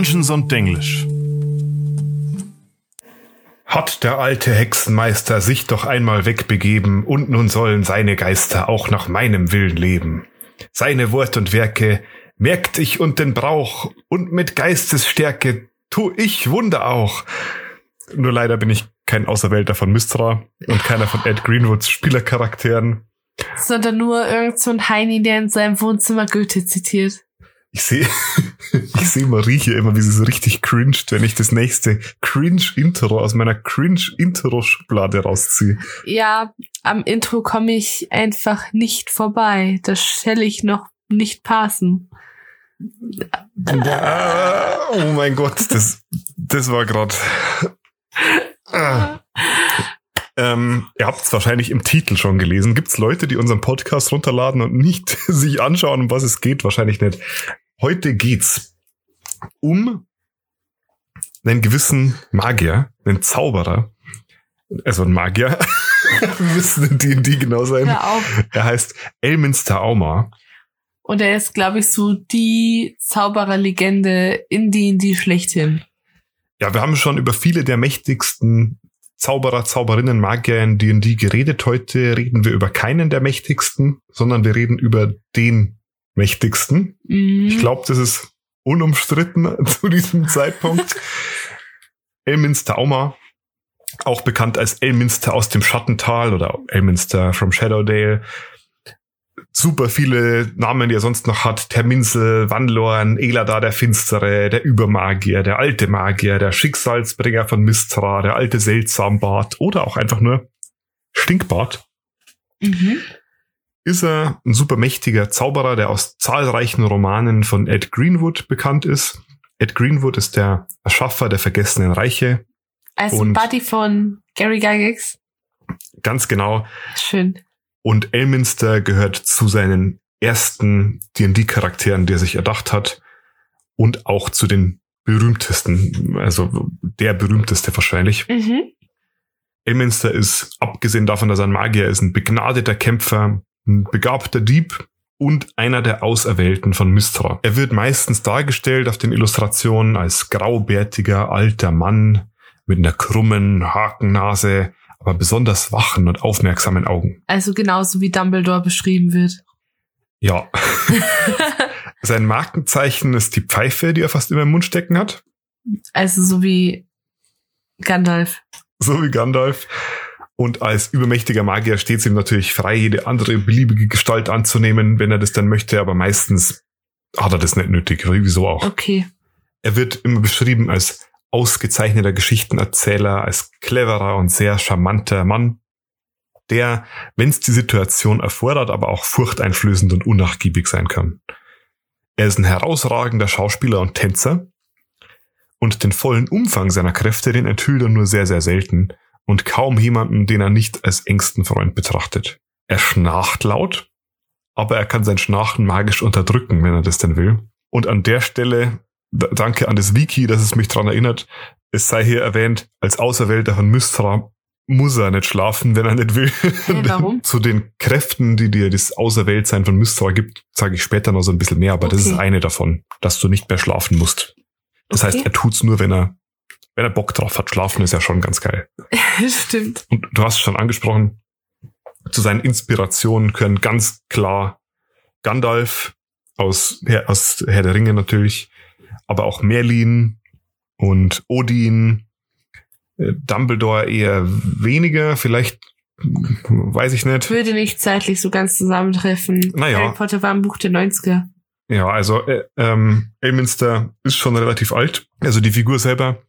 Dungeons und Denglisch. Hat der alte Hexenmeister sich doch einmal wegbegeben, und nun sollen seine Geister auch nach meinem Willen leben. Seine Wort und Werke merkt ich und den Brauch, und mit Geistesstärke tu ich Wunder auch. Nur leider bin ich kein Auserwählter von Mystra und keiner von Ed Greenwoods Spielercharakteren. Sondern nur irgend so ein Heini, der in seinem Wohnzimmer Goethe zitiert. Ich sehe, ich sehe Marieche immer, wie sie so richtig cringed, wenn ich das nächste Cringe-Intro aus meiner Cringe-Intro-Schublade rausziehe. Ja, am Intro komme ich einfach nicht vorbei. Das stelle ich noch nicht passen. Ah, oh mein Gott, das, das war gerade. Ah. Ähm, ihr habt es wahrscheinlich im Titel schon gelesen. Gibt es Leute, die unseren Podcast runterladen und nicht sich anschauen, um was es geht? Wahrscheinlich nicht. Heute geht's um einen gewissen Magier, einen Zauberer, also ein Magier. Wir müssen die, die genau sein. Er heißt Elminster Auma. Und er ist, glaube ich, so die Zaubererlegende in die, in die schlechthin. Ja, wir haben schon über viele der mächtigsten Zauberer, Zauberinnen, Magier in D&D geredet. Heute reden wir über keinen der mächtigsten, sondern wir reden über den mächtigsten. Mhm. Ich glaube, das ist unumstritten zu diesem Zeitpunkt. Elminster Auma, auch bekannt als Elminster aus dem Schattental oder Elminster from Shadowdale. Super viele Namen, die er sonst noch hat. Terminsel, Wanlorn, Eladar der Finstere, der Übermagier, der alte Magier, der Schicksalsbringer von Mistra, der alte Seltsambart oder auch einfach nur Stinkbart. Mhm ist er ein super mächtiger Zauberer, der aus zahlreichen Romanen von Ed Greenwood bekannt ist. Ed Greenwood ist der Erschaffer der Vergessenen Reiche. Also Buddy von Gary Gygax. Ganz genau. Schön. Und Elminster gehört zu seinen ersten D&D-Charakteren, die er sich erdacht hat. Und auch zu den berühmtesten, also der berühmteste wahrscheinlich. Mhm. Elminster ist, abgesehen davon, dass er ein Magier ist, ein begnadeter Kämpfer, ein begabter Dieb und einer der Auserwählten von Mystra. Er wird meistens dargestellt auf den Illustrationen als graubärtiger alter Mann mit einer krummen Hakennase, aber besonders wachen und aufmerksamen Augen. Also genauso wie Dumbledore beschrieben wird. Ja. Sein Markenzeichen ist die Pfeife, die er fast immer im Mund stecken hat. Also so wie Gandalf. So wie Gandalf. Und als übermächtiger Magier steht es ihm natürlich frei, jede andere beliebige Gestalt anzunehmen, wenn er das dann möchte, aber meistens hat er das nicht nötig, wieso auch. Okay. Er wird immer beschrieben als ausgezeichneter Geschichtenerzähler, als cleverer und sehr charmanter Mann, der, wenn es die Situation erfordert, aber auch furchteinflößend und unnachgiebig sein kann. Er ist ein herausragender Schauspieler und Tänzer und den vollen Umfang seiner Kräfte, den enthüllt er nur sehr, sehr selten und kaum jemanden, den er nicht als engsten Freund betrachtet. Er schnarcht laut, aber er kann sein Schnarchen magisch unterdrücken, wenn er das denn will. Und an der Stelle, danke an das Wiki, dass es mich daran erinnert, es sei hier erwähnt, als Auserwählter von Mystra muss er nicht schlafen, wenn er nicht will. Hey, warum? Zu den Kräften, die dir das Auserwähltsein von Mystra gibt, sage ich später noch so ein bisschen mehr, aber okay. das ist eine davon, dass du nicht mehr schlafen musst. Das okay. heißt, er tut's nur, wenn er wenn er Bock drauf hat, schlafen ist ja schon ganz geil. Stimmt. Und du hast es schon angesprochen, zu seinen Inspirationen können ganz klar Gandalf aus, aus Herr der Ringe natürlich, aber auch Merlin und Odin, äh, Dumbledore eher weniger, vielleicht weiß ich nicht. Würde nicht zeitlich so ganz zusammentreffen. Naja. Harry Potter war ein Buch der 90er. Ja, also äh, ähm, Elminster ist schon relativ alt, also die Figur selber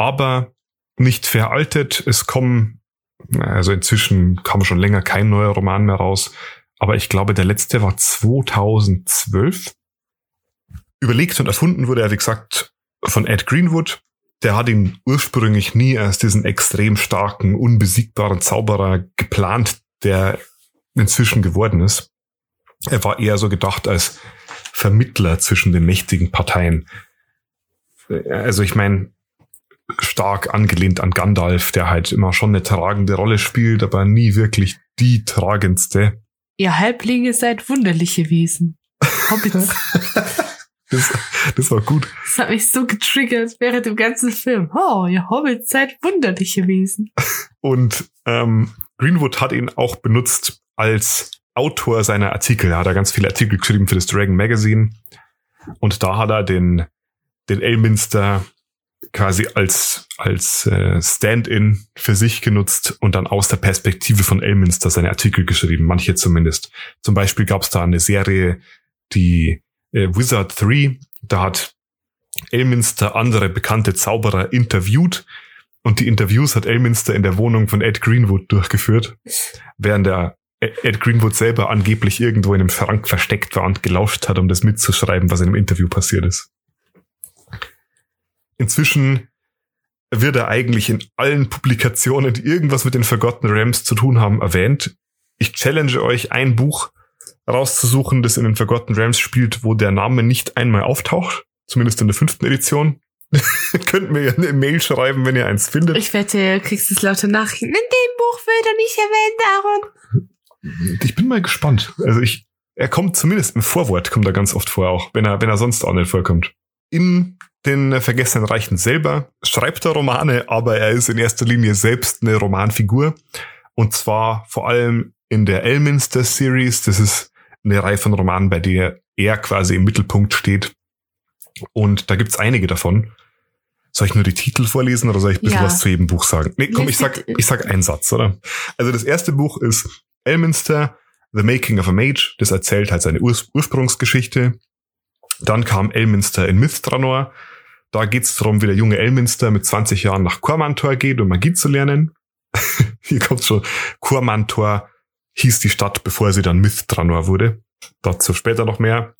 aber nicht veraltet. Es kommen, also inzwischen kam schon länger kein neuer Roman mehr raus, aber ich glaube, der letzte war 2012. Überlegt und erfunden wurde er, wie gesagt, von Ed Greenwood. Der hat ihn ursprünglich nie als diesen extrem starken, unbesiegbaren Zauberer geplant, der inzwischen geworden ist. Er war eher so gedacht als Vermittler zwischen den mächtigen Parteien. Also ich meine, stark angelehnt an Gandalf, der halt immer schon eine tragende Rolle spielt, aber nie wirklich die tragendste. Ihr Halblinge seid wunderliche Wesen. Hobbits. Das, das war gut. Das hat mich so getriggert während dem ganzen Film. Oh, ihr Hobbit seid wunderlich gewesen. Und ähm, Greenwood hat ihn auch benutzt als Autor seiner Artikel. Er hat da ganz viele Artikel geschrieben für das Dragon Magazine. Und da hat er den, den Elminster quasi als, als äh, Stand-in für sich genutzt und dann aus der Perspektive von Elminster seine Artikel geschrieben, manche zumindest. Zum Beispiel gab es da eine Serie, die äh, Wizard 3, da hat Elminster andere bekannte Zauberer interviewt und die Interviews hat Elminster in der Wohnung von Ed Greenwood durchgeführt, während der Ed Greenwood selber angeblich irgendwo in einem Schrank versteckt war und gelauscht hat, um das mitzuschreiben, was in dem Interview passiert ist. Inzwischen wird er eigentlich in allen Publikationen, die irgendwas mit den Forgotten Rams zu tun haben, erwähnt. Ich challenge euch, ein Buch rauszusuchen, das in den Forgotten Rams spielt, wo der Name nicht einmal auftaucht. Zumindest in der fünften Edition. Könnt mir eine Mail schreiben, wenn ihr eins findet. Ich wette, du kriegst es laute Nachrichten. In dem Buch wird er nicht erwähnt, Aaron. Ich bin mal gespannt. Also ich, er kommt zumindest im Vorwort, kommt er ganz oft vor, auch wenn er, wenn er sonst auch nicht vorkommt. In den Vergessenen Reichen selber schreibt er Romane, aber er ist in erster Linie selbst eine Romanfigur. Und zwar vor allem in der Elminster Series. Das ist eine Reihe von Romanen, bei der er quasi im Mittelpunkt steht. Und da gibt's einige davon. Soll ich nur die Titel vorlesen oder soll ich ein bisschen ja. was zu jedem Buch sagen? Nee, komm, ich sag, ich sag einen Satz, oder? Also das erste Buch ist Elminster, The Making of a Mage. Das erzählt halt seine Ur Ursprungsgeschichte. Dann kam Elminster in Mithranor. Da geht's darum, wie der junge Elminster mit 20 Jahren nach Kormantor geht, um Magie zu lernen. Hier kommt schon. Kormantor hieß die Stadt, bevor sie dann Mithranor wurde. Dazu später noch mehr.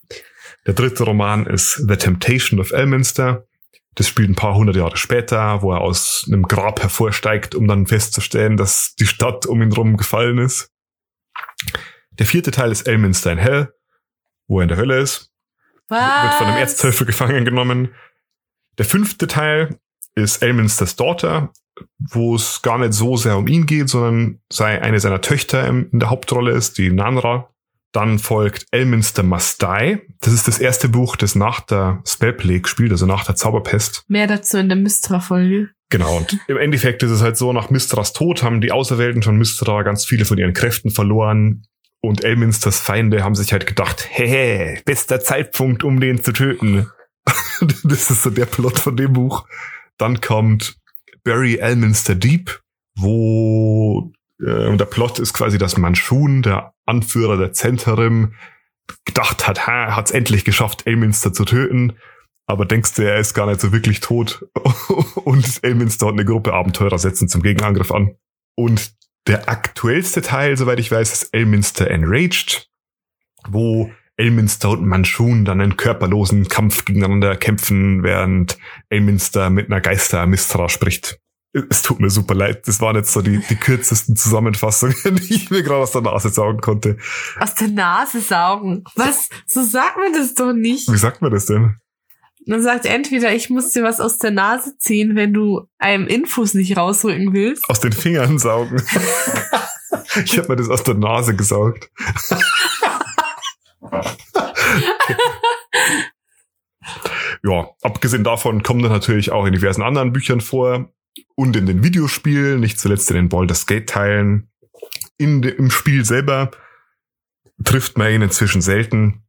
Der dritte Roman ist The Temptation of Elminster. Das spielt ein paar hundert Jahre später, wo er aus einem Grab hervorsteigt, um dann festzustellen, dass die Stadt um ihn rum gefallen ist. Der vierte Teil ist Elminster in Hell, wo er in der Hölle ist. Was? Wird von einem Erzteufel gefangen genommen. Der fünfte Teil ist Elminsters Daughter, wo es gar nicht so sehr um ihn geht, sondern sei eine seiner Töchter in der Hauptrolle ist, die Nanra. Dann folgt Elminster Must Die. Das ist das erste Buch, das nach der Spellplague spielt, also nach der Zauberpest. Mehr dazu in der Mistra-Folge. Genau, und im Endeffekt ist es halt so, nach Mistras Tod haben die Auserwählten von Mistra ganz viele von ihren Kräften verloren. Und Elminsters Feinde haben sich halt gedacht, hey, bester Zeitpunkt, um den zu töten. das ist so der Plot von dem Buch. Dann kommt Barry Elminster Deep, wo äh, der Plot ist quasi, dass Manchun, der Anführer der Zentrum, gedacht hat, ha, hat's endlich geschafft, Elminster zu töten. Aber denkst du, er ist gar nicht so wirklich tot. und Elminster und eine Gruppe Abenteurer setzen zum Gegenangriff an. Und der aktuellste Teil, soweit ich weiß, ist Elminster Enraged, wo Elminster und Manchun dann einen körperlosen Kampf gegeneinander kämpfen, während Elminster mit einer Geister Mistra spricht. Es tut mir super leid. Das waren jetzt so die, die kürzesten Zusammenfassungen, die ich mir gerade aus der Nase saugen konnte. Aus der Nase saugen? Was? So sagt man das doch nicht. Wie sagt man das denn? Man sagt entweder, ich muss dir was aus der Nase ziehen, wenn du einem Infos nicht rausrücken willst. Aus den Fingern saugen. ich habe mir das aus der Nase gesaugt. ja, abgesehen davon kommt er natürlich auch in diversen anderen Büchern vor und in den Videospielen, nicht zuletzt in den Baldur's Gate Teilen. Im Spiel selber trifft man ihn inzwischen selten.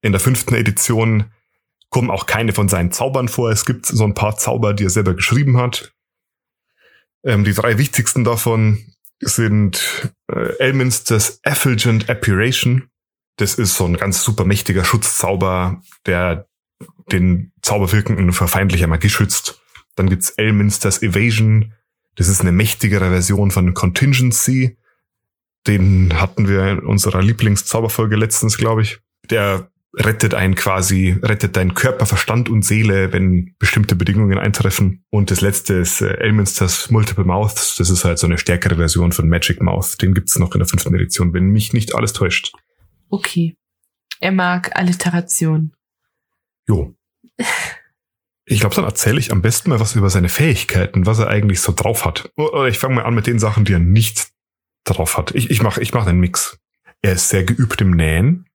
In der fünften Edition kommen auch keine von seinen Zaubern vor. Es gibt so ein paar Zauber, die er selber geschrieben hat. Ähm, die drei wichtigsten davon sind äh, Elminsters Effulgent Appiration. Das ist so ein ganz super mächtiger Schutzzauber, der den Zauberwirkenden vor feindlicher Magie schützt. Dann gibt's Elminsters Evasion. Das ist eine mächtigere Version von Contingency. Den hatten wir in unserer Lieblingszauberfolge letztens, glaube ich. Der rettet einen quasi, rettet deinen Körper, Verstand und Seele, wenn bestimmte Bedingungen eintreffen. Und das letzte ist äh, Elminsters Multiple Mouths. Das ist halt so eine stärkere Version von Magic Mouth. Den gibt's noch in der fünften Edition, wenn mich nicht alles täuscht. Okay. Er mag Alliteration. Jo. Ich glaube, dann erzähle ich am besten mal was über seine Fähigkeiten, was er eigentlich so drauf hat. Oder ich fange mal an mit den Sachen, die er nicht drauf hat. Ich, ich mache ich mach einen Mix. Er ist sehr geübt im Nähen.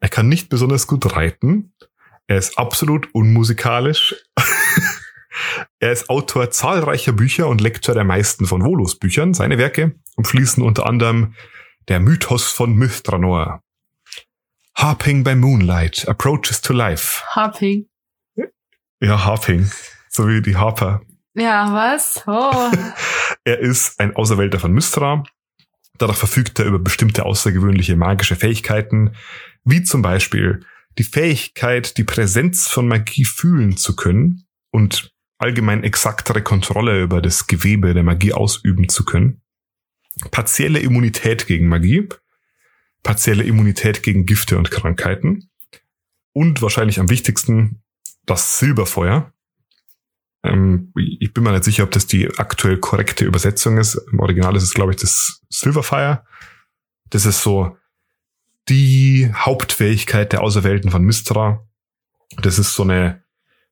Er kann nicht besonders gut reiten. Er ist absolut unmusikalisch. er ist Autor zahlreicher Bücher und Lektor der meisten von Volos Büchern. Seine Werke umschließen unter anderem Der Mythos von Mithranor, Harping by Moonlight, Approaches to Life. Harping. Ja, Harping. So wie die Harper. Ja, was? Oh. er ist ein Auserwählter von Mystra. Dadurch verfügt er über bestimmte außergewöhnliche magische Fähigkeiten, wie zum Beispiel die Fähigkeit, die Präsenz von Magie fühlen zu können und allgemein exaktere Kontrolle über das Gewebe der Magie ausüben zu können. Partielle Immunität gegen Magie, partielle Immunität gegen Gifte und Krankheiten und wahrscheinlich am wichtigsten das Silberfeuer. Ähm, ich bin mir nicht sicher, ob das die aktuell korrekte Übersetzung ist. Im Original ist es, glaube ich, das Silverfire. Das ist so die Hauptfähigkeit der Auserwählten von Mistra. Das ist so eine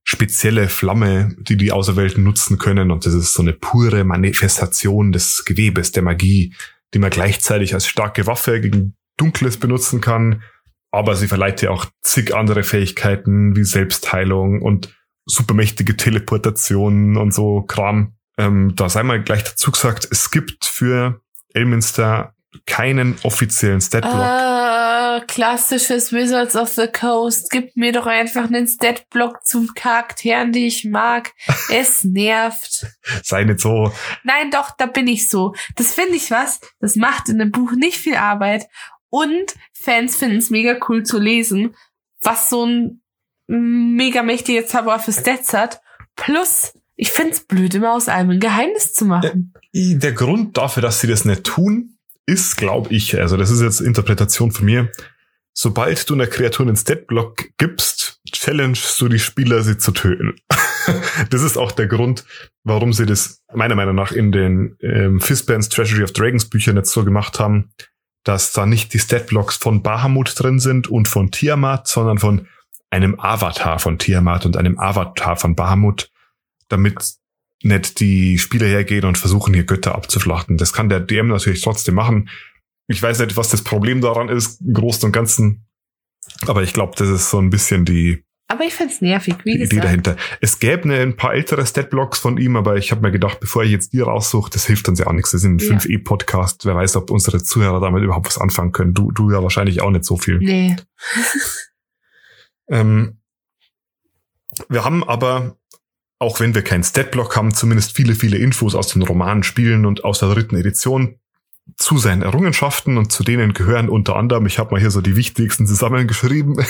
spezielle Flamme, die die Auserwählten nutzen können. Und das ist so eine pure Manifestation des Gewebes, der Magie, die man gleichzeitig als starke Waffe gegen Dunkles benutzen kann. Aber sie verleiht ja auch zig andere Fähigkeiten wie Selbstheilung und supermächtige Teleportationen und so Kram. Ähm, da sei mal gleich dazu gesagt, es gibt für Elminster keinen offiziellen Statblock. Ah, klassisches Wizards of the Coast. Gib mir doch einfach einen Statblock zu Charakteren, die ich mag. Es nervt. Sei nicht so. Nein, doch, da bin ich so. Das finde ich was. Das macht in einem Buch nicht viel Arbeit. Und Fans finden es mega cool zu lesen, was so ein mega mächtiger Zauberer für Stats hat. Plus, ich finde es blöd, immer aus allem ein Geheimnis zu machen. Der, der Grund dafür, dass sie das nicht tun, ist, glaube ich, also das ist jetzt Interpretation von mir, sobald du einer Kreatur einen Statblock gibst, challengest du die Spieler, sie zu töten. das ist auch der Grund, warum sie das meiner Meinung nach in den ähm, Fistbands Treasury of Dragons Büchern jetzt so gemacht haben, dass da nicht die Statblocks von Bahamut drin sind und von Tiamat, sondern von einem Avatar von Tiamat und einem Avatar von Bahamut, damit nicht die Spieler hergehen und versuchen, hier Götter abzuflachten. Das kann der DM natürlich trotzdem machen. Ich weiß nicht, was das Problem daran ist, im Großen und Ganzen. Aber ich glaube, das ist so ein bisschen die, aber ich find's nervig, wie die Idee dahinter. Es gäbe eine, ein paar ältere Statblocks von ihm, aber ich habe mir gedacht, bevor ich jetzt die raussuche, das hilft uns ja auch nichts. Das sind ein ja. 5e-Podcast. Wer weiß, ob unsere Zuhörer damit überhaupt was anfangen können. Du, du ja wahrscheinlich auch nicht so viel. Nee. ähm, wir haben aber auch wenn wir keinen Statblock haben, zumindest viele, viele Infos aus den Romanen, Spielen und aus der dritten Edition zu seinen Errungenschaften und zu denen gehören unter anderem, ich habe mal hier so die wichtigsten zusammengeschrieben.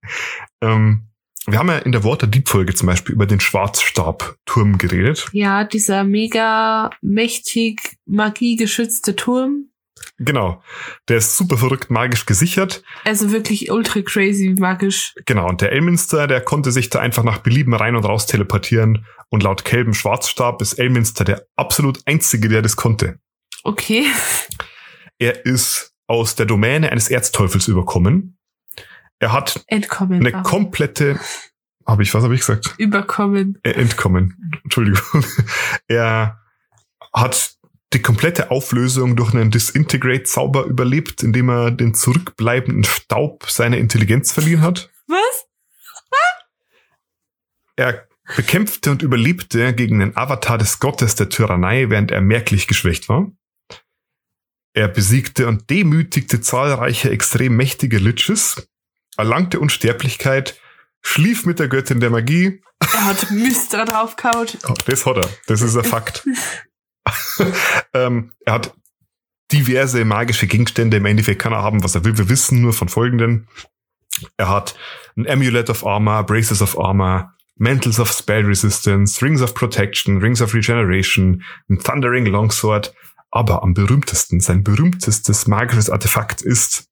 ähm, wir haben ja in der Water Deep Folge zum Beispiel über den Schwarzstabturm geredet. Ja, dieser mega mächtig magiegeschützte Turm. Genau. Der ist super verrückt magisch gesichert. Also wirklich ultra crazy magisch. Genau. Und der Elminster, der konnte sich da einfach nach Belieben rein und raus teleportieren. Und laut Kelben Schwarzstab ist Elminster der absolut einzige, der das konnte. Okay. Er ist aus der Domäne eines Erzteufels überkommen. Er hat Entkommen, eine komplette, habe ich, was habe ich gesagt? Überkommen. Äh, entkommen. Entschuldigung. er hat die komplette Auflösung durch einen Disintegrate-Zauber überlebt, indem er den zurückbleibenden Staub seiner Intelligenz verliehen hat. Was? er bekämpfte und überlebte gegen den Avatar des Gottes der Tyrannei, während er merklich geschwächt war. Er besiegte und demütigte zahlreiche extrem mächtige Liches, erlangte Unsterblichkeit, schlief mit der Göttin der Magie. Er hat Mystra draufgehauen. Oh, das hat er. Das ist ein Fakt. ähm, er hat diverse magische Gegenstände. Im Endeffekt kann er haben, was er will. Wir wissen nur von folgenden. Er hat ein Amulet of Armor, Braces of Armor, Mantles of Spell Resistance, Rings of Protection, Rings of Regeneration, ein Thundering Longsword. Aber am berühmtesten, sein berühmtestes magisches Artefakt ist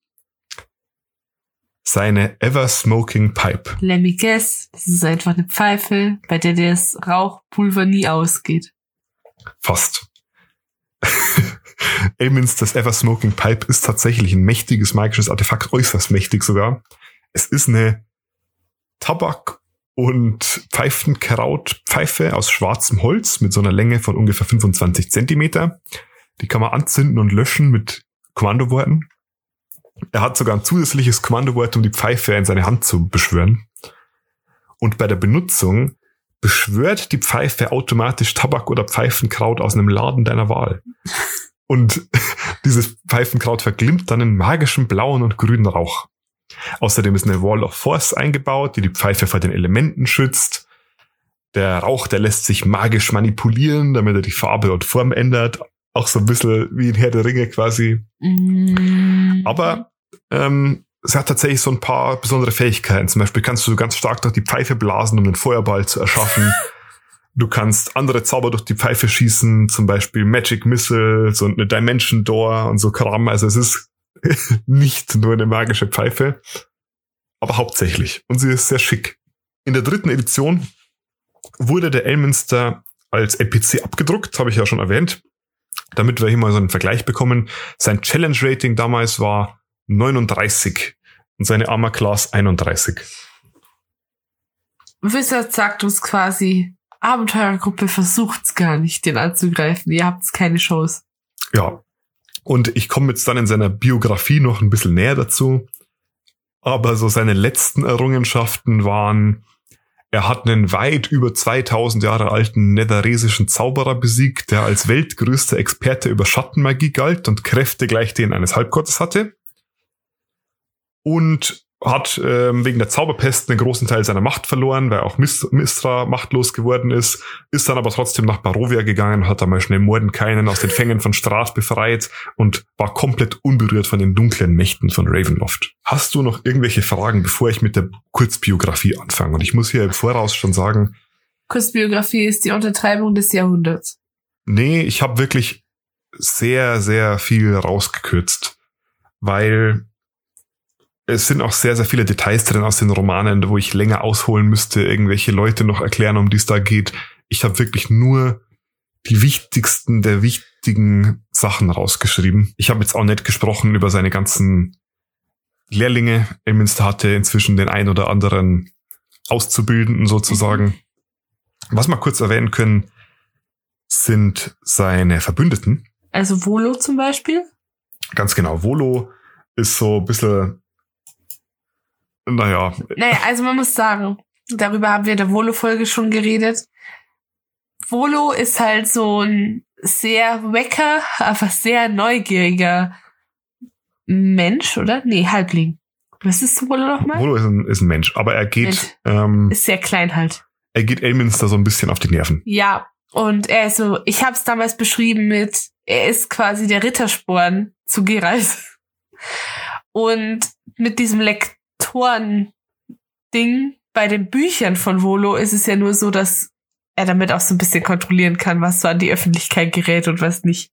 seine Ever Smoking Pipe. Let me guess, das ist einfach eine Pfeife, bei der das Rauchpulver nie ausgeht. Fast. Elminsters Ever Smoking Pipe ist tatsächlich ein mächtiges magisches Artefakt, äußerst mächtig sogar. Es ist eine Tabak- und Pfeifenkrautpfeife aus schwarzem Holz mit so einer Länge von ungefähr 25 Zentimeter. Die kann man anzünden und löschen mit Kommandoworten. Er hat sogar ein zusätzliches Kommandowort, um die Pfeife in seine Hand zu beschwören. Und bei der Benutzung beschwört die Pfeife automatisch Tabak oder Pfeifenkraut aus einem Laden deiner Wahl. Und dieses Pfeifenkraut verglimmt dann in magischem blauen und grünen Rauch. Außerdem ist eine Wall of Force eingebaut, die die Pfeife vor den Elementen schützt. Der Rauch, der lässt sich magisch manipulieren, damit er die Farbe und Form ändert. Auch so ein bisschen wie in Herr der Ringe quasi. Mm. Aber ähm, es hat tatsächlich so ein paar besondere Fähigkeiten. Zum Beispiel kannst du ganz stark durch die Pfeife blasen, um einen Feuerball zu erschaffen. Du kannst andere Zauber durch die Pfeife schießen, zum Beispiel Magic Missiles und eine Dimension Door und so Kram. Also es ist nicht nur eine magische Pfeife, aber hauptsächlich. Und sie ist sehr schick. In der dritten Edition wurde der Elminster als NPC abgedruckt, habe ich ja schon erwähnt, damit wir hier mal so einen Vergleich bekommen. Sein Challenge Rating damals war 39 und seine Armor Class 31. Wizard sagt uns quasi, Abenteurergruppe versucht's gar nicht, den anzugreifen. Ihr habt's keine Chance. Ja. Und ich komme jetzt dann in seiner Biografie noch ein bisschen näher dazu. Aber so seine letzten Errungenschaften waren, er hat einen weit über 2000 Jahre alten netherresischen Zauberer besiegt, der als weltgrößter Experte über Schattenmagie galt und Kräfte gleich denen eines Halbgottes hatte. Und hat ähm, wegen der Zauberpest einen großen Teil seiner Macht verloren, weil auch Mis Mistra machtlos geworden ist, ist dann aber trotzdem nach Barovia gegangen, hat da mal schnell Mordenkainen aus den Fängen von Strath befreit und war komplett unberührt von den dunklen Mächten von Ravenloft. Hast du noch irgendwelche Fragen, bevor ich mit der Kurzbiografie anfange? Und ich muss hier im Voraus schon sagen, Kurzbiografie ist die Untertreibung des Jahrhunderts. nee, ich habe wirklich sehr, sehr viel rausgekürzt, weil es sind auch sehr, sehr viele Details drin aus den Romanen, wo ich länger ausholen müsste, irgendwelche Leute noch erklären, um die es da geht. Ich habe wirklich nur die wichtigsten der wichtigen Sachen rausgeschrieben. Ich habe jetzt auch nicht gesprochen über seine ganzen Lehrlinge. Elminster hatte inzwischen den ein oder anderen Auszubildenden sozusagen. Was wir kurz erwähnen können, sind seine Verbündeten. Also Volo zum Beispiel. Ganz genau. Volo ist so ein bisschen, naja, Naja, also man muss sagen, darüber haben wir in der Volo-Folge schon geredet. Volo ist halt so ein sehr wecker, aber sehr neugieriger Mensch, oder? Nee, Halbling. Was ist Volo nochmal? Volo ist ein, ist ein Mensch, aber er geht, Mensch. ähm, Ist sehr klein halt. er geht Elminster so ein bisschen auf die Nerven. Ja, und er ist so, ich habe es damals beschrieben mit, er ist quasi der Rittersporn zu Geralt. Und mit diesem Lektoren-Ding bei den Büchern von Volo ist es ja nur so, dass er damit auch so ein bisschen kontrollieren kann, was so an die Öffentlichkeit gerät und was nicht.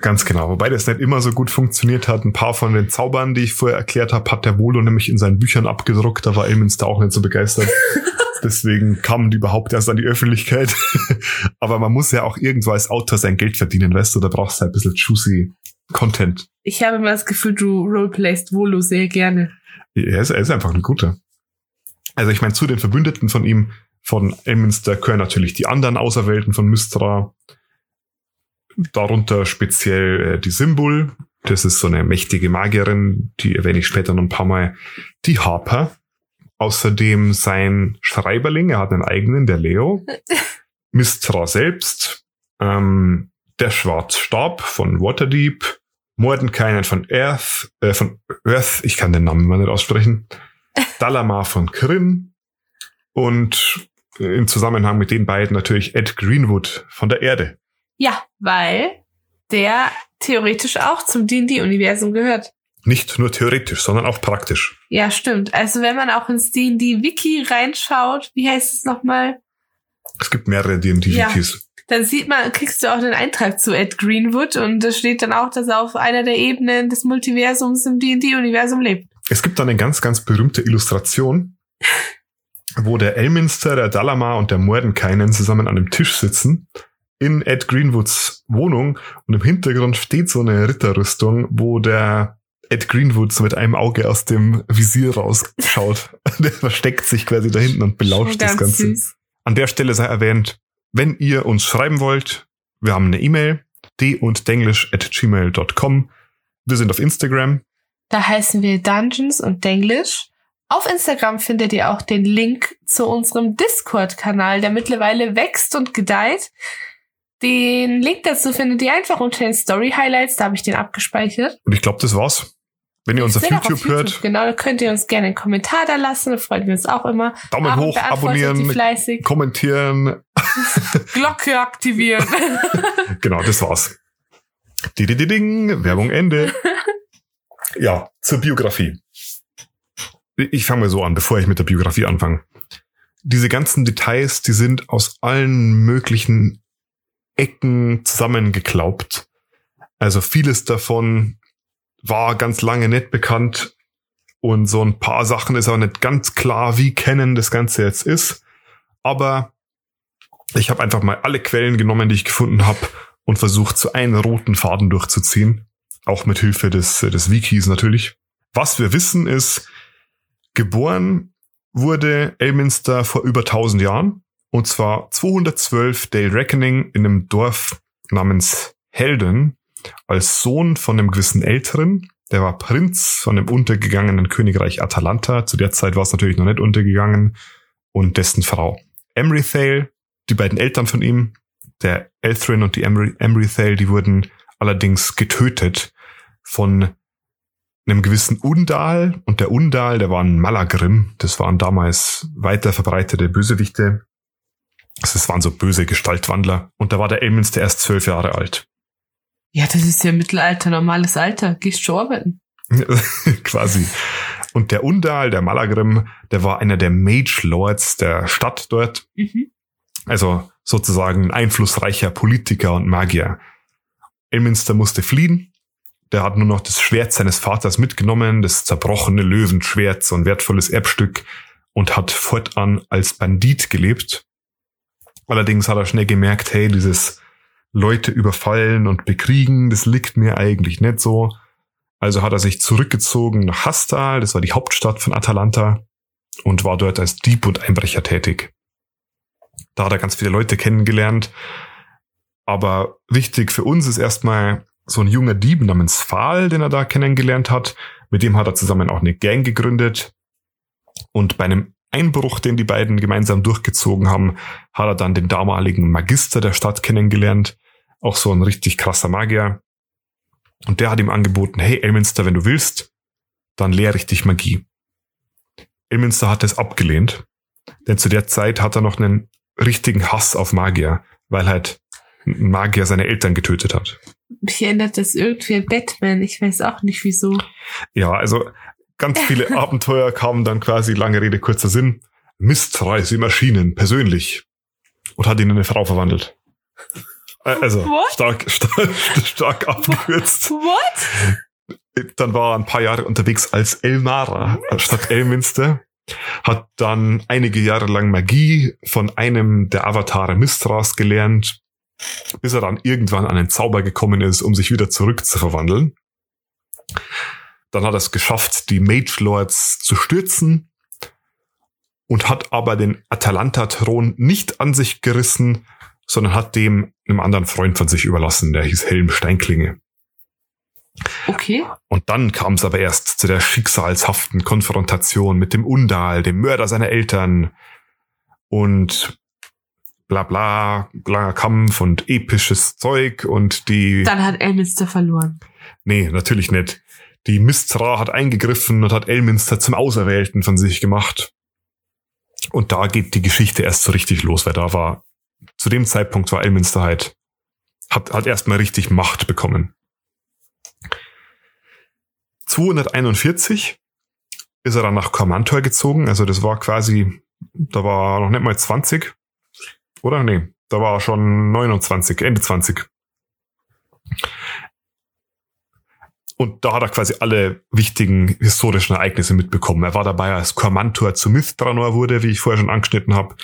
Ganz genau. Wobei das nicht immer so gut funktioniert hat. Ein paar von den Zaubern, die ich vorher erklärt habe, hat der Volo nämlich in seinen Büchern abgedruckt. Da war Elminster auch nicht so begeistert. Deswegen kamen die überhaupt erst an die Öffentlichkeit. Aber man muss ja auch irgendwo als Autor sein Geld verdienen, weißt du? Da brauchst du halt ein bisschen juicy Content. Ich habe immer das Gefühl, du roleplayst Volo sehr gerne. Er ist, er ist einfach ein guter. Also ich meine, zu den Verbündeten von ihm, von Elminster, gehören natürlich die anderen Auserwählten von Mystra. Darunter speziell äh, die Symbol. Das ist so eine mächtige Magierin, die erwähne ich später noch ein paar Mal. Die Harper. Außerdem sein Schreiberling, er hat einen eigenen, der Leo. Mistra selbst. Ähm, der Schwarzstab von Waterdeep. Mordenkainen von Earth, äh, von Earth, ich kann den Namen mal nicht aussprechen. Dalamar von Kryn und im Zusammenhang mit den beiden natürlich Ed Greenwood von der Erde. Ja, weil der theoretisch auch zum D&D-Universum gehört. Nicht nur theoretisch, sondern auch praktisch. Ja, stimmt. Also wenn man auch ins D&D-Wiki reinschaut, wie heißt es nochmal? Es gibt mehrere D&D-Wikis. Dann sieht man, kriegst du auch einen Eintrag zu Ed Greenwood und da steht dann auch, dass er auf einer der Ebenen des Multiversums im D&D-Universum lebt. Es gibt dann eine ganz, ganz berühmte Illustration, wo der Elminster, der Dalamar und der Mordenkainen zusammen an einem Tisch sitzen in Ed Greenwoods Wohnung und im Hintergrund steht so eine Ritterrüstung, wo der Ed Greenwood so mit einem Auge aus dem Visier rausschaut. der versteckt sich quasi da hinten und belauscht das ganz Ganze. süß. An der Stelle sei erwähnt, wenn ihr uns schreiben wollt, wir haben eine E-Mail, d und denglish at gmail.com. Wir sind auf Instagram. Da heißen wir Dungeons und Denglish. Auf Instagram findet ihr auch den Link zu unserem Discord-Kanal, der mittlerweile wächst und gedeiht. Den Link dazu findet ihr einfach unter den Story Highlights, da habe ich den abgespeichert. Und ich glaube, das war's. Wenn ihr uns auf Seid auch YouTube, hört, Genau, da könnt ihr uns gerne einen Kommentar da lassen, da freuen wir uns auch immer. Daumen Aaron hoch, abonnieren, kommentieren. Glocke aktivieren. Genau, das war's. Ding, Werbung Ende. Ja, zur Biografie. Ich fange mal so an, bevor ich mit der Biografie anfange. Diese ganzen Details, die sind aus allen möglichen Ecken zusammengeklaubt. Also vieles davon war ganz lange nicht bekannt und so ein paar Sachen ist auch nicht ganz klar, wie kennen das Ganze jetzt ist. Aber ich habe einfach mal alle Quellen genommen, die ich gefunden habe und versucht, so einen roten Faden durchzuziehen. Auch mit Hilfe des, des Wikis natürlich. Was wir wissen ist, geboren wurde Elminster vor über 1000 Jahren. Und zwar 212 Dale Reckoning in einem Dorf namens Helden als Sohn von einem gewissen Älteren. Der war Prinz von dem untergegangenen Königreich Atalanta. Zu der Zeit war es natürlich noch nicht untergegangen. Und dessen Frau. Emrithale, die beiden Eltern von ihm, der Elthrin und die Emry Emrithale, die wurden allerdings getötet von einem gewissen Undal. Und der Undal, der war ein Malagrim. Das waren damals weiter verbreitete Bösewichte. Das waren so böse Gestaltwandler. Und da war der Elminster erst zwölf Jahre alt. Ja, das ist ja Mittelalter, normales Alter. Gehst schon arbeiten. Quasi. Und der Undal, der Malagrim, der war einer der Mage Lords der Stadt dort. Mhm. Also sozusagen ein einflussreicher Politiker und Magier. Elminster musste fliehen. Der hat nur noch das Schwert seines Vaters mitgenommen, das zerbrochene Löwenschwert, so ein wertvolles Erbstück, und hat fortan als Bandit gelebt. Allerdings hat er schnell gemerkt, hey, dieses Leute überfallen und bekriegen, das liegt mir eigentlich nicht so. Also hat er sich zurückgezogen nach Hastal, das war die Hauptstadt von Atalanta, und war dort als Dieb und Einbrecher tätig. Da hat er ganz viele Leute kennengelernt. Aber wichtig für uns ist erstmal so ein junger Dieb namens Pfahl, den er da kennengelernt hat. Mit dem hat er zusammen auch eine Gang gegründet. Und bei einem Einbruch, den die beiden gemeinsam durchgezogen haben, hat er dann den damaligen Magister der Stadt kennengelernt. Auch so ein richtig krasser Magier. Und der hat ihm angeboten, hey Elminster, wenn du willst, dann lehre ich dich Magie. Elminster hat es abgelehnt, denn zu der Zeit hat er noch einen richtigen Hass auf Magier, weil halt ein Magier seine Eltern getötet hat. Mich erinnert das irgendwie an Batman. Ich weiß auch nicht wieso. Ja, also ganz viele Abenteuer kamen dann quasi, lange Rede, kurzer Sinn. Mistreis im Erschienen, persönlich. Und hat ihn in eine Frau verwandelt. Äh, Also, What? stark, stark, stark abgekürzt. What? Dann war er ein paar Jahre unterwegs als Elnara statt Elminster. Hat dann einige Jahre lang Magie von einem der Avatare Mistras gelernt, bis er dann irgendwann an den Zauber gekommen ist, um sich wieder zurückzuverwandeln. Dann hat er es geschafft, die Mage Lords zu stürzen und hat aber den Atalanta-Thron nicht an sich gerissen, sondern hat dem einem anderen Freund von sich überlassen, der hieß Helm Steinklinge. Okay. Und dann kam es aber erst zu der schicksalshaften Konfrontation mit dem Undal, dem Mörder seiner Eltern und bla bla, langer Kampf und episches Zeug und die... Dann hat Elminster verloren. Nee, natürlich nicht. Die Mistra hat eingegriffen und hat Elminster zum Auserwählten von sich gemacht. Und da geht die Geschichte erst so richtig los, weil da war, zu dem Zeitpunkt war Elminster halt, hat, hat erstmal richtig Macht bekommen. 241 ist er dann nach Kormantor gezogen, also das war quasi, da war noch nicht mal 20. Oder? Nee, da war er schon 29, Ende 20. Und da hat er quasi alle wichtigen historischen Ereignisse mitbekommen. Er war dabei, als Kormantor zu Mithranor wurde, wie ich vorher schon angeschnitten habe.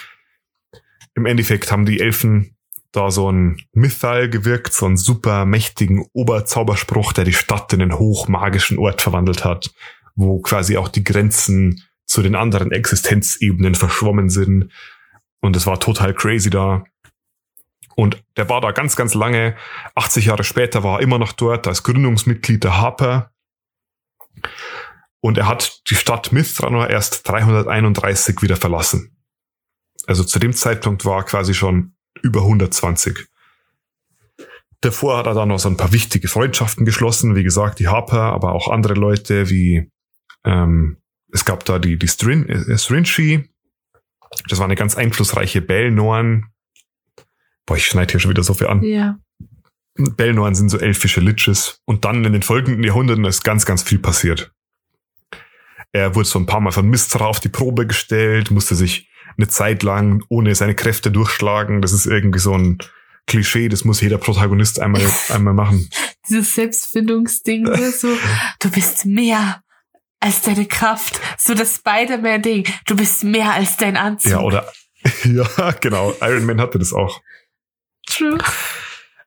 Im Endeffekt haben die Elfen da so ein Mythal gewirkt, so einen super mächtigen Oberzauberspruch, der die Stadt in einen hochmagischen Ort verwandelt hat, wo quasi auch die Grenzen zu den anderen Existenzebenen verschwommen sind. Und es war total crazy da. Und der war da ganz, ganz lange. 80 Jahre später war er immer noch dort als Gründungsmitglied der Harper. Und er hat die Stadt Mithranor erst 331 wieder verlassen. Also zu dem Zeitpunkt war er quasi schon über 120. Davor hat er dann noch so ein paar wichtige Freundschaften geschlossen, wie gesagt, die Harper, aber auch andere Leute wie ähm, es gab da die, die Strin, äh, Strinchi, das war eine ganz einflussreiche Belnorn. Boah, ich schneide hier schon wieder so viel an. Ja. Belnorn sind so elfische Liches. Und dann in den folgenden Jahrhunderten ist ganz, ganz viel passiert. Er wurde so ein paar Mal von Mistra auf die Probe gestellt, musste sich eine Zeit lang ohne seine Kräfte durchschlagen. Das ist irgendwie so ein Klischee, das muss jeder Protagonist einmal, einmal machen. Dieses Selbstfindungsding, ne, so, du bist mehr als deine Kraft. So das Spider-Man-Ding. Du bist mehr als dein Anzug. Ja, oder, ja, genau. Iron Man hatte das auch. True.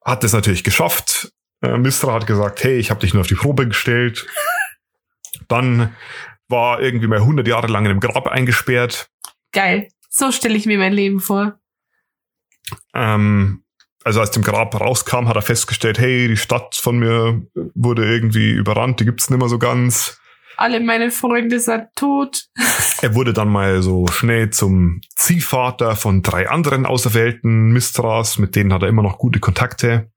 Hat es natürlich geschafft. Äh, Mistra hat gesagt, hey, ich habe dich nur auf die Probe gestellt. Dann war irgendwie mal 100 Jahre lang in einem Grab eingesperrt. Geil. So stelle ich mir mein Leben vor. Ähm, also als dem Grab rauskam, hat er festgestellt, hey, die Stadt von mir wurde irgendwie überrannt, die gibt's nicht mehr so ganz. Alle meine Freunde sind tot. Er wurde dann mal so schnell zum Ziehvater von drei anderen Auserwählten Mistras, mit denen hat er immer noch gute Kontakte.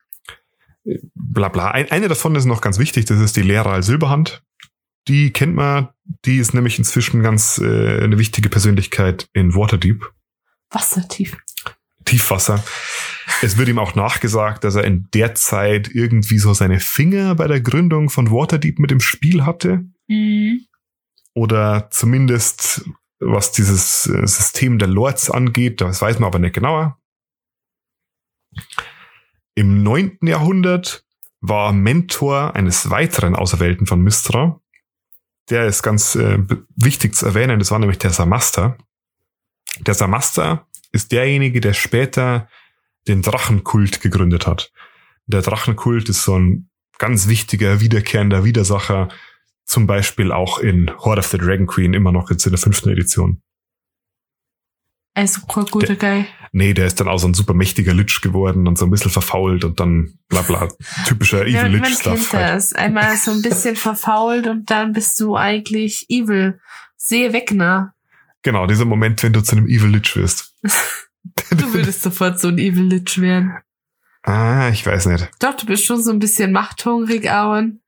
Bla bla. Ein, eine davon ist noch ganz wichtig, das ist die Lehrer Silberhand. Die kennt man, die ist nämlich inzwischen ganz äh, eine wichtige Persönlichkeit in Waterdeep. Wassertief. Tiefwasser. Es wird ihm auch nachgesagt, dass er in der Zeit irgendwie so seine Finger bei der Gründung von Waterdeep mit im Spiel hatte. Mhm. Oder zumindest was dieses äh, System der Lords angeht, das weiß man aber nicht genauer. Im neunten Jahrhundert war Mentor eines weiteren Auserwählten von Mystra. Der ist ganz äh, wichtig zu erwähnen, das war nämlich der Samaster. Der Samaster ist derjenige, der später den Drachenkult gegründet hat. Der Drachenkult ist so ein ganz wichtiger, wiederkehrender Widersacher, zum Beispiel auch in Horde of the Dragon Queen, immer noch jetzt in der fünften Edition. Also voll guter Guy. Nee, der ist dann auch so ein super mächtiger Lich geworden und so ein bisschen verfault und dann bla bla. Typischer Evil Ja, Lich man Stuff. kennt Halt. das. Einmal so ein bisschen verfault und dann bist du eigentlich evil. Sehe Wegner. Genau, dieser Moment, wenn du zu einem Evil Lich wirst. Du würdest sofort so ein Evil Lich werden. Ah, ich weiß nicht. Doch, du bist schon so ein bisschen machthungrig, Aaron.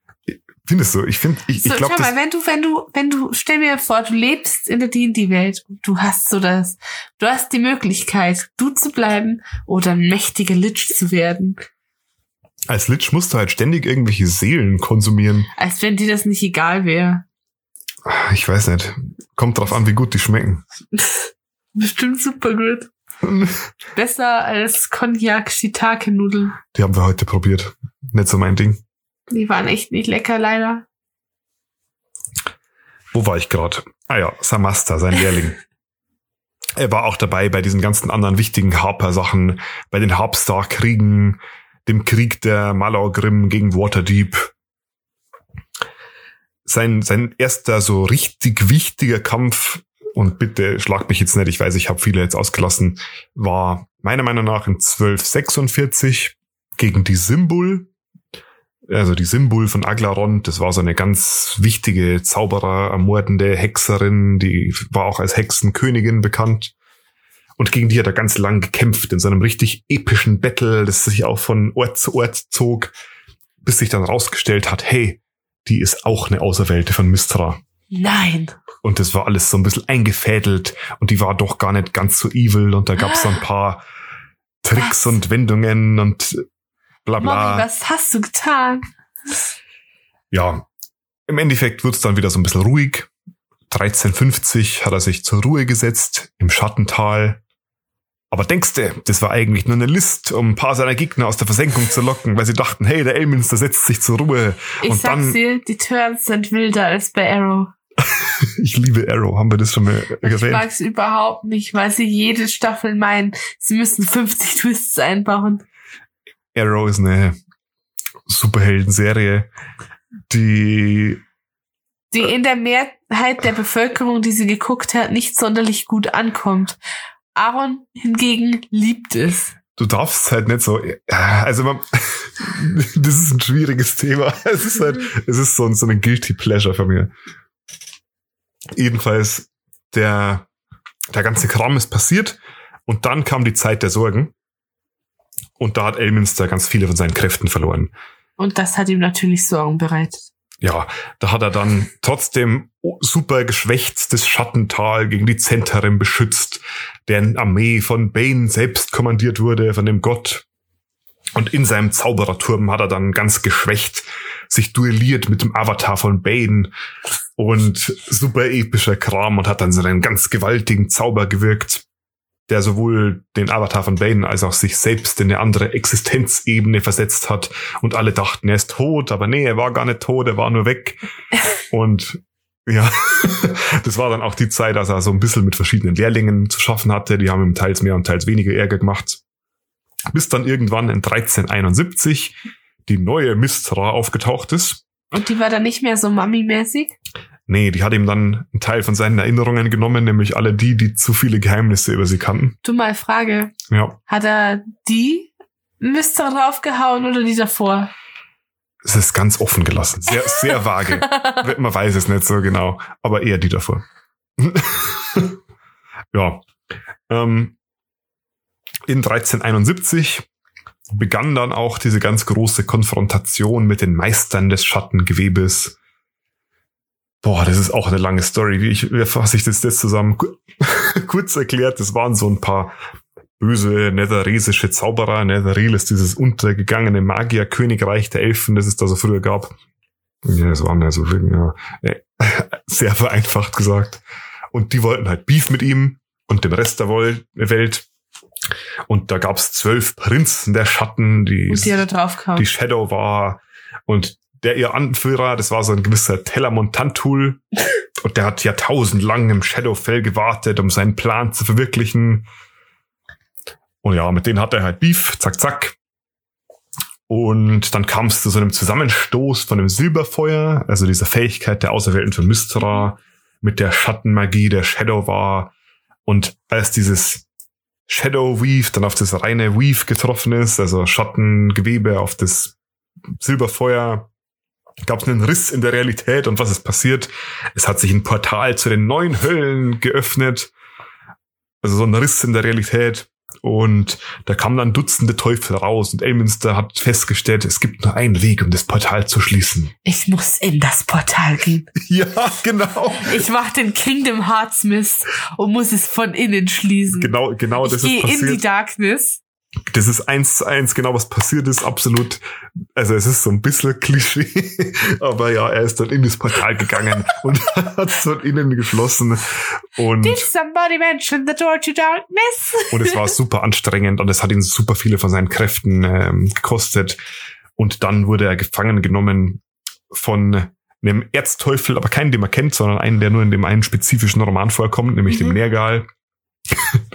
Findest du? Ich finde, ich, So, ich glaube, schau mal, wenn du, wenn du, wenn du, stell mir vor, du lebst in der D&D-Welt und du hast so das, du hast die Möglichkeit, du zu bleiben oder ein mächtiger Lich zu werden. als Lich musst du halt ständig irgendwelche Seelen konsumieren. Als wenn dir das nicht egal wäre. Ich weiß nicht. Kommt drauf an, wie gut die schmecken. Bestimmt super gut. Besser als Cognac-Shiitake-Nudeln. Die haben wir heute probiert. Nicht so mein Ding. Die waren echt nicht lecker, leider. Wo war ich gerade? Ah ja, Samasta, sein Lehrling. er war auch dabei bei diesen ganzen anderen wichtigen Harper-Sachen, bei den Harpstar-Kriegen, dem Krieg der Malaugrim gegen Waterdeep. Sein, sein erster so richtig wichtiger Kampf, und bitte schlag mich jetzt nicht, ich weiß, ich habe viele jetzt ausgelassen, war meiner Meinung nach in 1246 gegen die Simbul, also die Simbul von Aglarond, das war so eine ganz wichtige Zauberer, ermordende Hexerin, die war auch als Hexenkönigin bekannt. Und gegen die hat er ganz lang gekämpft in so einem richtig epischen Battle, das sich auch von Ort zu Ort zog, bis sich dann rausgestellt hat, hey, die ist auch eine Auserwählte von Mistra. Nein. Und das war alles so ein bisschen eingefädelt und die war doch gar nicht ganz so evil und da gab es so ein paar Tricks Was? und Wendungen und bla bla. Mommy, was hast du getan? ja, im Endeffekt wird es dann wieder so ein bisschen ruhig. 1350 hat er sich zur Ruhe gesetzt im Schattental. Aber denkst du, das war eigentlich nur eine List, um ein paar seiner Gegner aus der Versenkung zu locken, weil sie dachten, hey, der Elminster setzt sich zur Ruhe. Ich Und sag's dann- dir, die Turns sind wilder als bei Arrow. Ich liebe Arrow, haben wir das schon mal Ich erwähnt? mag's überhaupt nicht, weil sie jede Staffel meinen, sie müssen 50 Twists einbauen. Arrow ist eine Superhelden-Serie, die Die in der Mehrheit der Bevölkerung, die sie geguckt hat, nicht sonderlich gut ankommt. Aaron hingegen liebt es. du darfst halt nicht so, also man, das ist ein schwieriges Thema. Es ist halt, es ist so, ein- so eine guilty pleasure von mir. Jedenfalls, der, der ganze Kram ist passiert und dann kam die Zeit der Sorgen. Und da hat Elminster ganz viele von seinen Kräften verloren. Und das hat ihm natürlich Sorgen bereitet. Ja, da hat er dann trotzdem super geschwächt das Schattental gegen die Zentren beschützt, deren Armee von Bane selbst kommandiert wurde, von dem Gott. Und in seinem Zaubererturm hat er dann ganz geschwächt sich duelliert mit dem Avatar von Bane und super epischer Kram und hat dann so einen ganz gewaltigen Zauber gewirkt, der sowohl den Avatar von Bane als auch sich selbst in eine andere Existenzebene versetzt hat und alle dachten, er ist tot, aber nee, er war gar nicht tot, er war nur weg. Und ja, das war dann auch die Zeit, als er so ein bisschen mit verschiedenen Lehrlingen zu schaffen hatte. Die haben ihm teils mehr und teils weniger Ärger gemacht. Bis dann irgendwann in 1371 die neue Mistra aufgetaucht ist. Und die war dann nicht mehr so Mami-mäßig? Nee, die hat ihm dann einen Teil von seinen Erinnerungen genommen, nämlich alle die, die zu viele Geheimnisse über sie kannten. Du mal Frage. Ja. Hat er die Mistra draufgehauen oder die davor? Es ist ganz offen gelassen. Sehr, sehr vage. Man weiß es nicht so genau. Aber eher die davor. ja. Ähm, in 1371 begann dann auch diese ganz große Konfrontation mit den Meistern des Schattengewebes. Boah, das ist auch eine lange Story. Wie, ich, wie fasse ich das jetzt zusammen? Kurz erklärt, das waren so ein paar böse netheresische Zauberer. Netheril ist dieses untergegangene Magierkönigreich der Elfen, das es da so früher gab. Ja, das waren ja so ja, äh, sehr vereinfacht gesagt. Und die wollten halt Beef mit ihm und dem Rest der Welt. Und da gab's zwölf Prinzen der Schatten, die, die die Shadow war. Und der ihr Anführer, das war so ein gewisser Tellermontantul. Und der hat jahrtausendlang im Shadowfell gewartet, um seinen Plan zu verwirklichen. Und ja, mit denen hat er halt Beef, zack, zack. Und dann kam es zu so einem Zusammenstoß von dem Silberfeuer, also dieser Fähigkeit der Auserwählten von Mystra, mit der Schattenmagie der Shadow war. Und als dieses Shadow Weave dann auf das reine Weave getroffen ist, also Schattengewebe auf das Silberfeuer, gab es einen Riss in der Realität und was ist passiert? Es hat sich ein Portal zu den neuen Höllen geöffnet, also so ein Riss in der Realität und da kamen dann Dutzende Teufel raus und Elminster hat festgestellt, es gibt nur einen Weg, um das Portal zu schließen. Ich muss in das Portal gehen. Ja, genau. Ich mach den Kingdom Hearts Mist und muss es von innen schließen. Genau, genau ich das gehe ist in die passiert. Darkness. Das ist eins zu eins genau was passiert ist, absolut. Also es ist so ein bisschen Klischee, aber ja, er ist dann in das Portal gegangen und hat es von innen geschlossen und Did somebody mention the door to darkness? und es war super anstrengend und es hat ihn super viele von seinen Kräften ähm, gekostet. Und dann wurde er gefangen genommen von einem Erzteufel, aber keinen, den man kennt, sondern einen, der nur in dem einen spezifischen Roman vorkommt, nämlich dem Mhm. Nergal.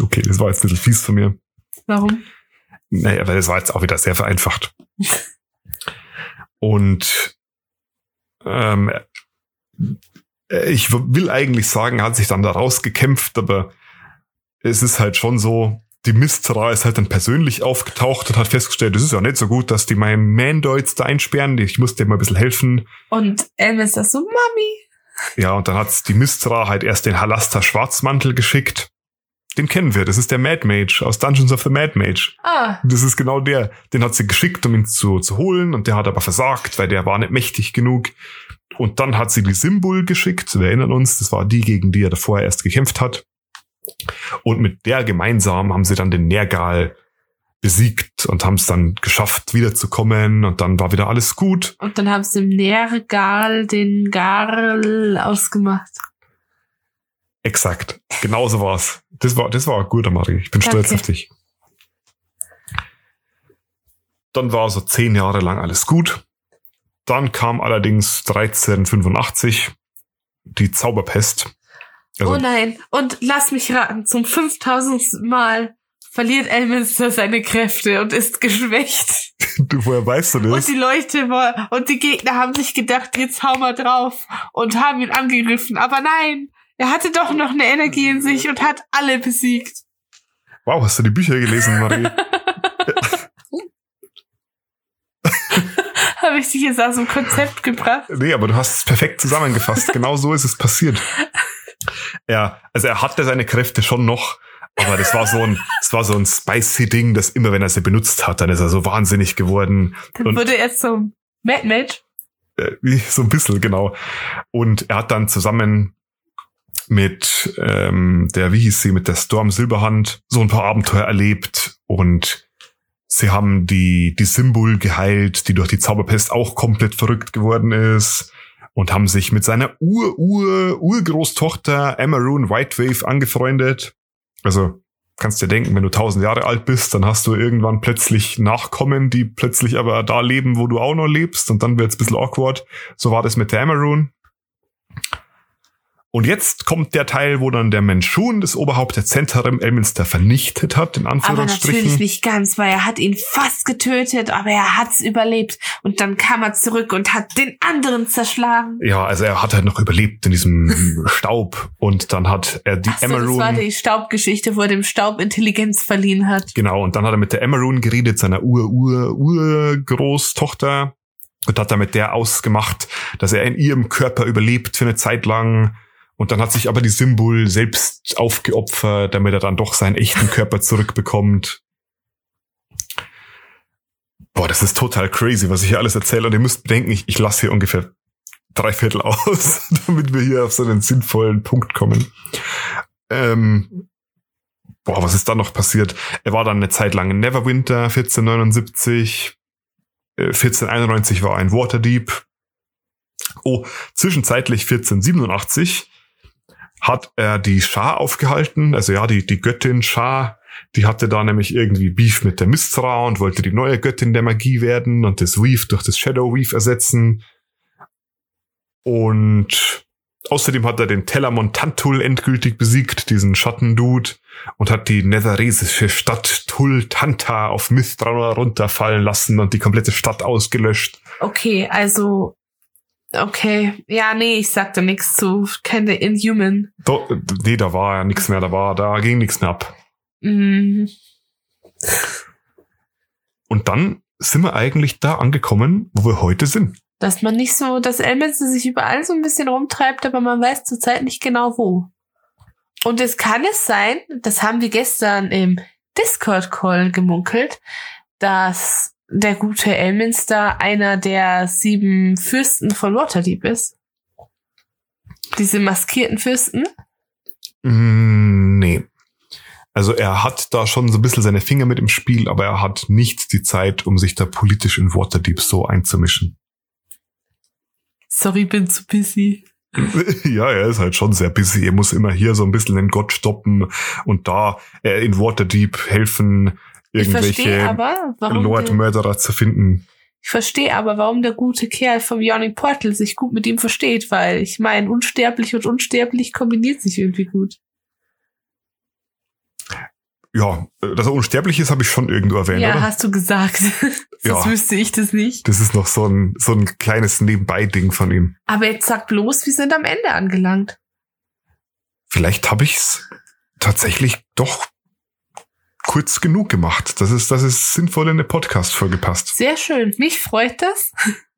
okay, das war jetzt ein bisschen fies von mir. Warum? Naja, weil das war jetzt auch wieder sehr vereinfacht. Und ähm, äh, ich will eigentlich sagen, er hat sich dann da rausgekämpft, aber es ist halt schon so, die Mistra ist halt dann persönlich aufgetaucht und hat festgestellt, das ist ja nicht so gut, dass die meinen Mandoids da einsperren, ich muss dem mal ein bisschen helfen. Und Elvis ist so, Mami. Ja, und dann hat die Mistra halt erst den Halaster Schwarzmantel geschickt. Den kennen wir, das ist der Mad Mage aus Dungeons of the Mad Mage. Ah, Das ist genau der. Den hat sie geschickt, um ihn zu, zu holen und der hat aber versagt, weil der war nicht mächtig genug. Und dann hat sie die Symbol geschickt, wir erinnern uns, das war die, gegen die er davor erst gekämpft hat. Und mit der gemeinsam haben sie dann den Nergal besiegt und haben es dann geschafft, wiederzukommen und dann war wieder alles gut. und dann haben sie dem Nergal den Garl ausgemacht. Exakt. Genauso war's. Das war, das war gut, Marie. Ich bin stolz Danke. auf dich. Dann war so zehn Jahre lang alles gut. Dann kam allerdings 1385 die Zauberpest. Also, oh nein. Und lass mich raten, zum 5000. Mal verliert Elminster seine Kräfte und ist geschwächt. du, woher weißt du Und das? die Leute und die Gegner haben sich gedacht, jetzt hau mal drauf und haben ihn angegriffen. Aber nein, er hatte doch noch eine Energie in sich und hat alle besiegt. Wow, hast du die Bücher gelesen, Marie? Habe ich dich jetzt aus dem Konzept gebracht? nee, aber du hast es perfekt zusammengefasst. genau so ist es passiert. Er, also er hatte seine Kräfte schon noch, aber das war so ein, das war so ein spicy Ding, das immer, wenn er sie benutzt hat, dann ist er so wahnsinnig geworden. Dann Und- wurde er zum Mad Match. Äh, so ein bisschen, genau. Und er hat dann zusammen mit ähm, der, wie hieß sie, mit der Storm Silberhand so ein paar Abenteuer erlebt und sie haben die, die Symbol geheilt, die durch die Zauberpest auch komplett verrückt geworden ist und haben sich mit seiner Ur-Ur-Urgroßtochter Amaroon Whitewave angefreundet. Also kannst dir denken, wenn du tausend Jahre alt bist, dann hast du irgendwann plötzlich Nachkommen, die plötzlich aber da leben, wo du auch noch lebst und dann wird's ein bisschen awkward. So war das mit der Amaroon. Und jetzt kommt der Teil, wo dann der Menschun das Oberhaupt der Zentrum Elminster vernichtet hat, in Aber Anführungsstrichen. natürlich nicht ganz, weil er hat ihn fast getötet, aber er hat's überlebt. Und dann kam er zurück und hat den anderen zerschlagen. Ja, also er hat halt noch überlebt in diesem Staub und dann hat er die Ach so, das war die Staubgeschichte, wo er dem Staub Intelligenz verliehen hat. Genau, und dann hat er mit der Amaroon geredet, seiner Ur-Ur-Urgroßtochter, und hat damit der ausgemacht, dass er in ihrem Körper überlebt für eine Zeit lang. Und dann hat sich aber die Symbol selbst aufgeopfert, damit er dann doch seinen echten Körper zurückbekommt. Boah, das ist total crazy, was ich hier alles erzähle. Und ihr müsst bedenken, ich, ich lasse hier ungefähr drei Viertel aus, damit wir hier auf so einen sinnvollen Punkt kommen. Ähm, boah, was ist da noch passiert? Er war dann eine Zeit lang in Neverwinter, 1479. Äh, 1491 war er ein Waterdeep. Oh, zwischenzeitlich 1487 hat er die Schar aufgehalten, also ja, die, die Göttin Schar, die hatte da nämlich irgendwie Beef mit der Mistra und wollte die neue Göttin der Magie werden und das Weave durch das Shadow Weave ersetzen. Und außerdem hat er den Telamon Tantul endgültig besiegt, diesen Schattendude, und hat die netheresische Stadt Tul Tanta auf Mithra runterfallen lassen und die komplette Stadt ausgelöscht. Okay, also. Okay. Ja, nee, ich sagte nichts zu. Keine Inhuman. Do, nee, da war ja nichts mehr, da war, da ging nichts mehr ab. Mhm. Und dann sind wir eigentlich da angekommen, wo wir heute sind. Dass man nicht so, dass Elminster sich überall so ein bisschen rumtreibt, aber man weiß zurzeit nicht genau wo. Und es kann es sein, das haben wir gestern im Discord-Call gemunkelt, dass der gute Elminster einer der sieben Fürsten von Waterdeep ist. Diese maskierten Fürsten. Mm, nee. Also er hat da schon so ein bisschen seine Finger mit im Spiel, aber er hat nicht die Zeit, um sich da politisch in Waterdeep so einzumischen. Sorry, bin zu busy. ja, er ist halt schon sehr busy. Er muss immer hier so ein bisschen den Gott stoppen und da äh, in Waterdeep helfen, irgendwelche aber, warum der, Lord-Mörderer zu finden. ich verstehe aber, warum der gute Kerl vom Yawning Portal sich gut mit ihm versteht, weil ich meine, unsterblich und unsterblich kombiniert sich irgendwie gut. Ja, dass er unsterblich ist, habe ich schon irgendwo erwähnt, ja, oder? hast du gesagt. Sonst Ja. wüsste ich das nicht. Das ist noch so ein, so ein kleines Nebenbei-Ding von ihm. Aber jetzt sag bloß, wir sind am Ende angelangt. Vielleicht habe ich's tatsächlich doch kurz genug gemacht. Das ist, das ist sinnvoll in eine Podcast-Folge passt. Sehr schön. Mich freut das.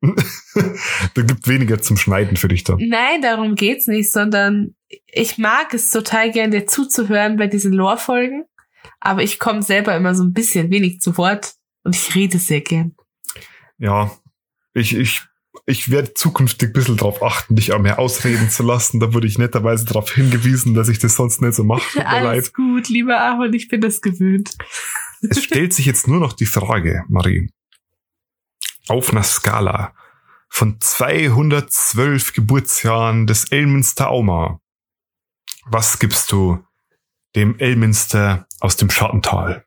da gibt weniger zum Schneiden für dich dann. Nein, darum geht's nicht, sondern ich mag es total gern, dir zuzuhören bei diesen Lore-Folgen. Aber ich komme selber immer so ein bisschen wenig zu Wort und ich rede sehr gern. Ja, ich, ich, ich werde zukünftig ein bisschen drauf achten, dich auch mehr ausreden zu lassen. Da wurde ich netterweise darauf hingewiesen, dass ich das sonst nicht so mache. Alles leid. gut, lieber Ahorn, ich bin das gewöhnt. Es stellt sich jetzt nur noch die Frage, Marie. Auf einer Skala von 212 Geburtsjahren des Elminster Auma. Was gibst du dem Elminster aus dem Schattental?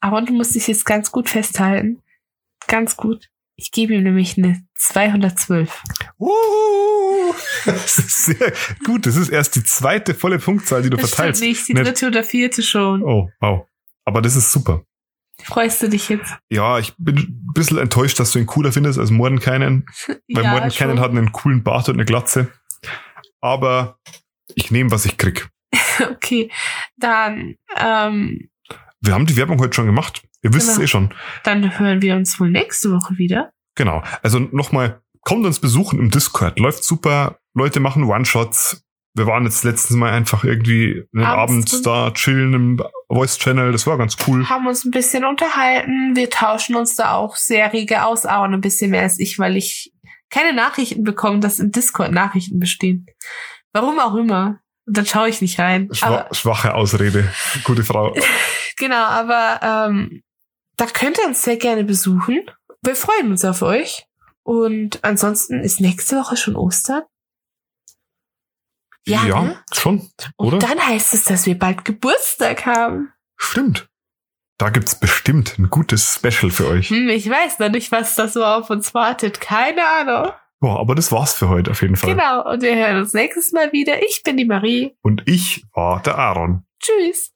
Aber du musst dich jetzt ganz gut festhalten. Ganz gut. Ich gebe ihm nämlich eine 212. Uh, das ist sehr gut. Das ist erst die zweite volle Punktzahl, die du Das stimmt verteilst. nicht, die Nicht- dritte oder vierte schon. Oh, wow. Aber das ist super. Freust du dich jetzt? Ja, ich bin ein bisschen enttäuscht, dass du ihn cooler findest als Mordenkainen. Weil ja, Mordenkainen schon. hat einen coolen Bart und eine Glatze. Aber ich nehme, was ich krieg. Okay, dann, ähm, Wir haben die Werbung heute schon gemacht. Ihr wisst es Genau. eh schon. dann hören wir uns wohl nächste Woche wieder. Genau. Also nochmal, kommt uns besuchen im Discord. Läuft super. Leute machen One-Shots. wir waren jetzt letztens mal einfach irgendwie einen Abends Abend da chillen im Voice Channel. Das war ganz cool. Haben uns ein bisschen unterhalten. Wir tauschen uns da auch sehr rege aus, aber ein bisschen mehr als ich, weil ich keine Nachrichten bekomme, dass im Discord Nachrichten bestehen. Warum auch immer. Dann schaue ich nicht rein. Schwa Aber, schwache Ausrede. Gute Frau. genau, aber ähm, da könnt ihr uns sehr gerne besuchen. Wir freuen uns auf euch. Und ansonsten ist nächste Woche schon Ostern. Ja, ne? schon, Und oder? dann heißt es, dass wir bald Geburtstag haben. Stimmt. Da gibt's bestimmt ein gutes Special für euch. Hm, ich weiß noch nicht, was da so auf uns wartet. Keine Ahnung. Ja, aber das war's für heute auf jeden Fall. Genau. Und wir hören uns nächstes Mal wieder. Ich bin die Marie. Und ich war der Aaron. Tschüss.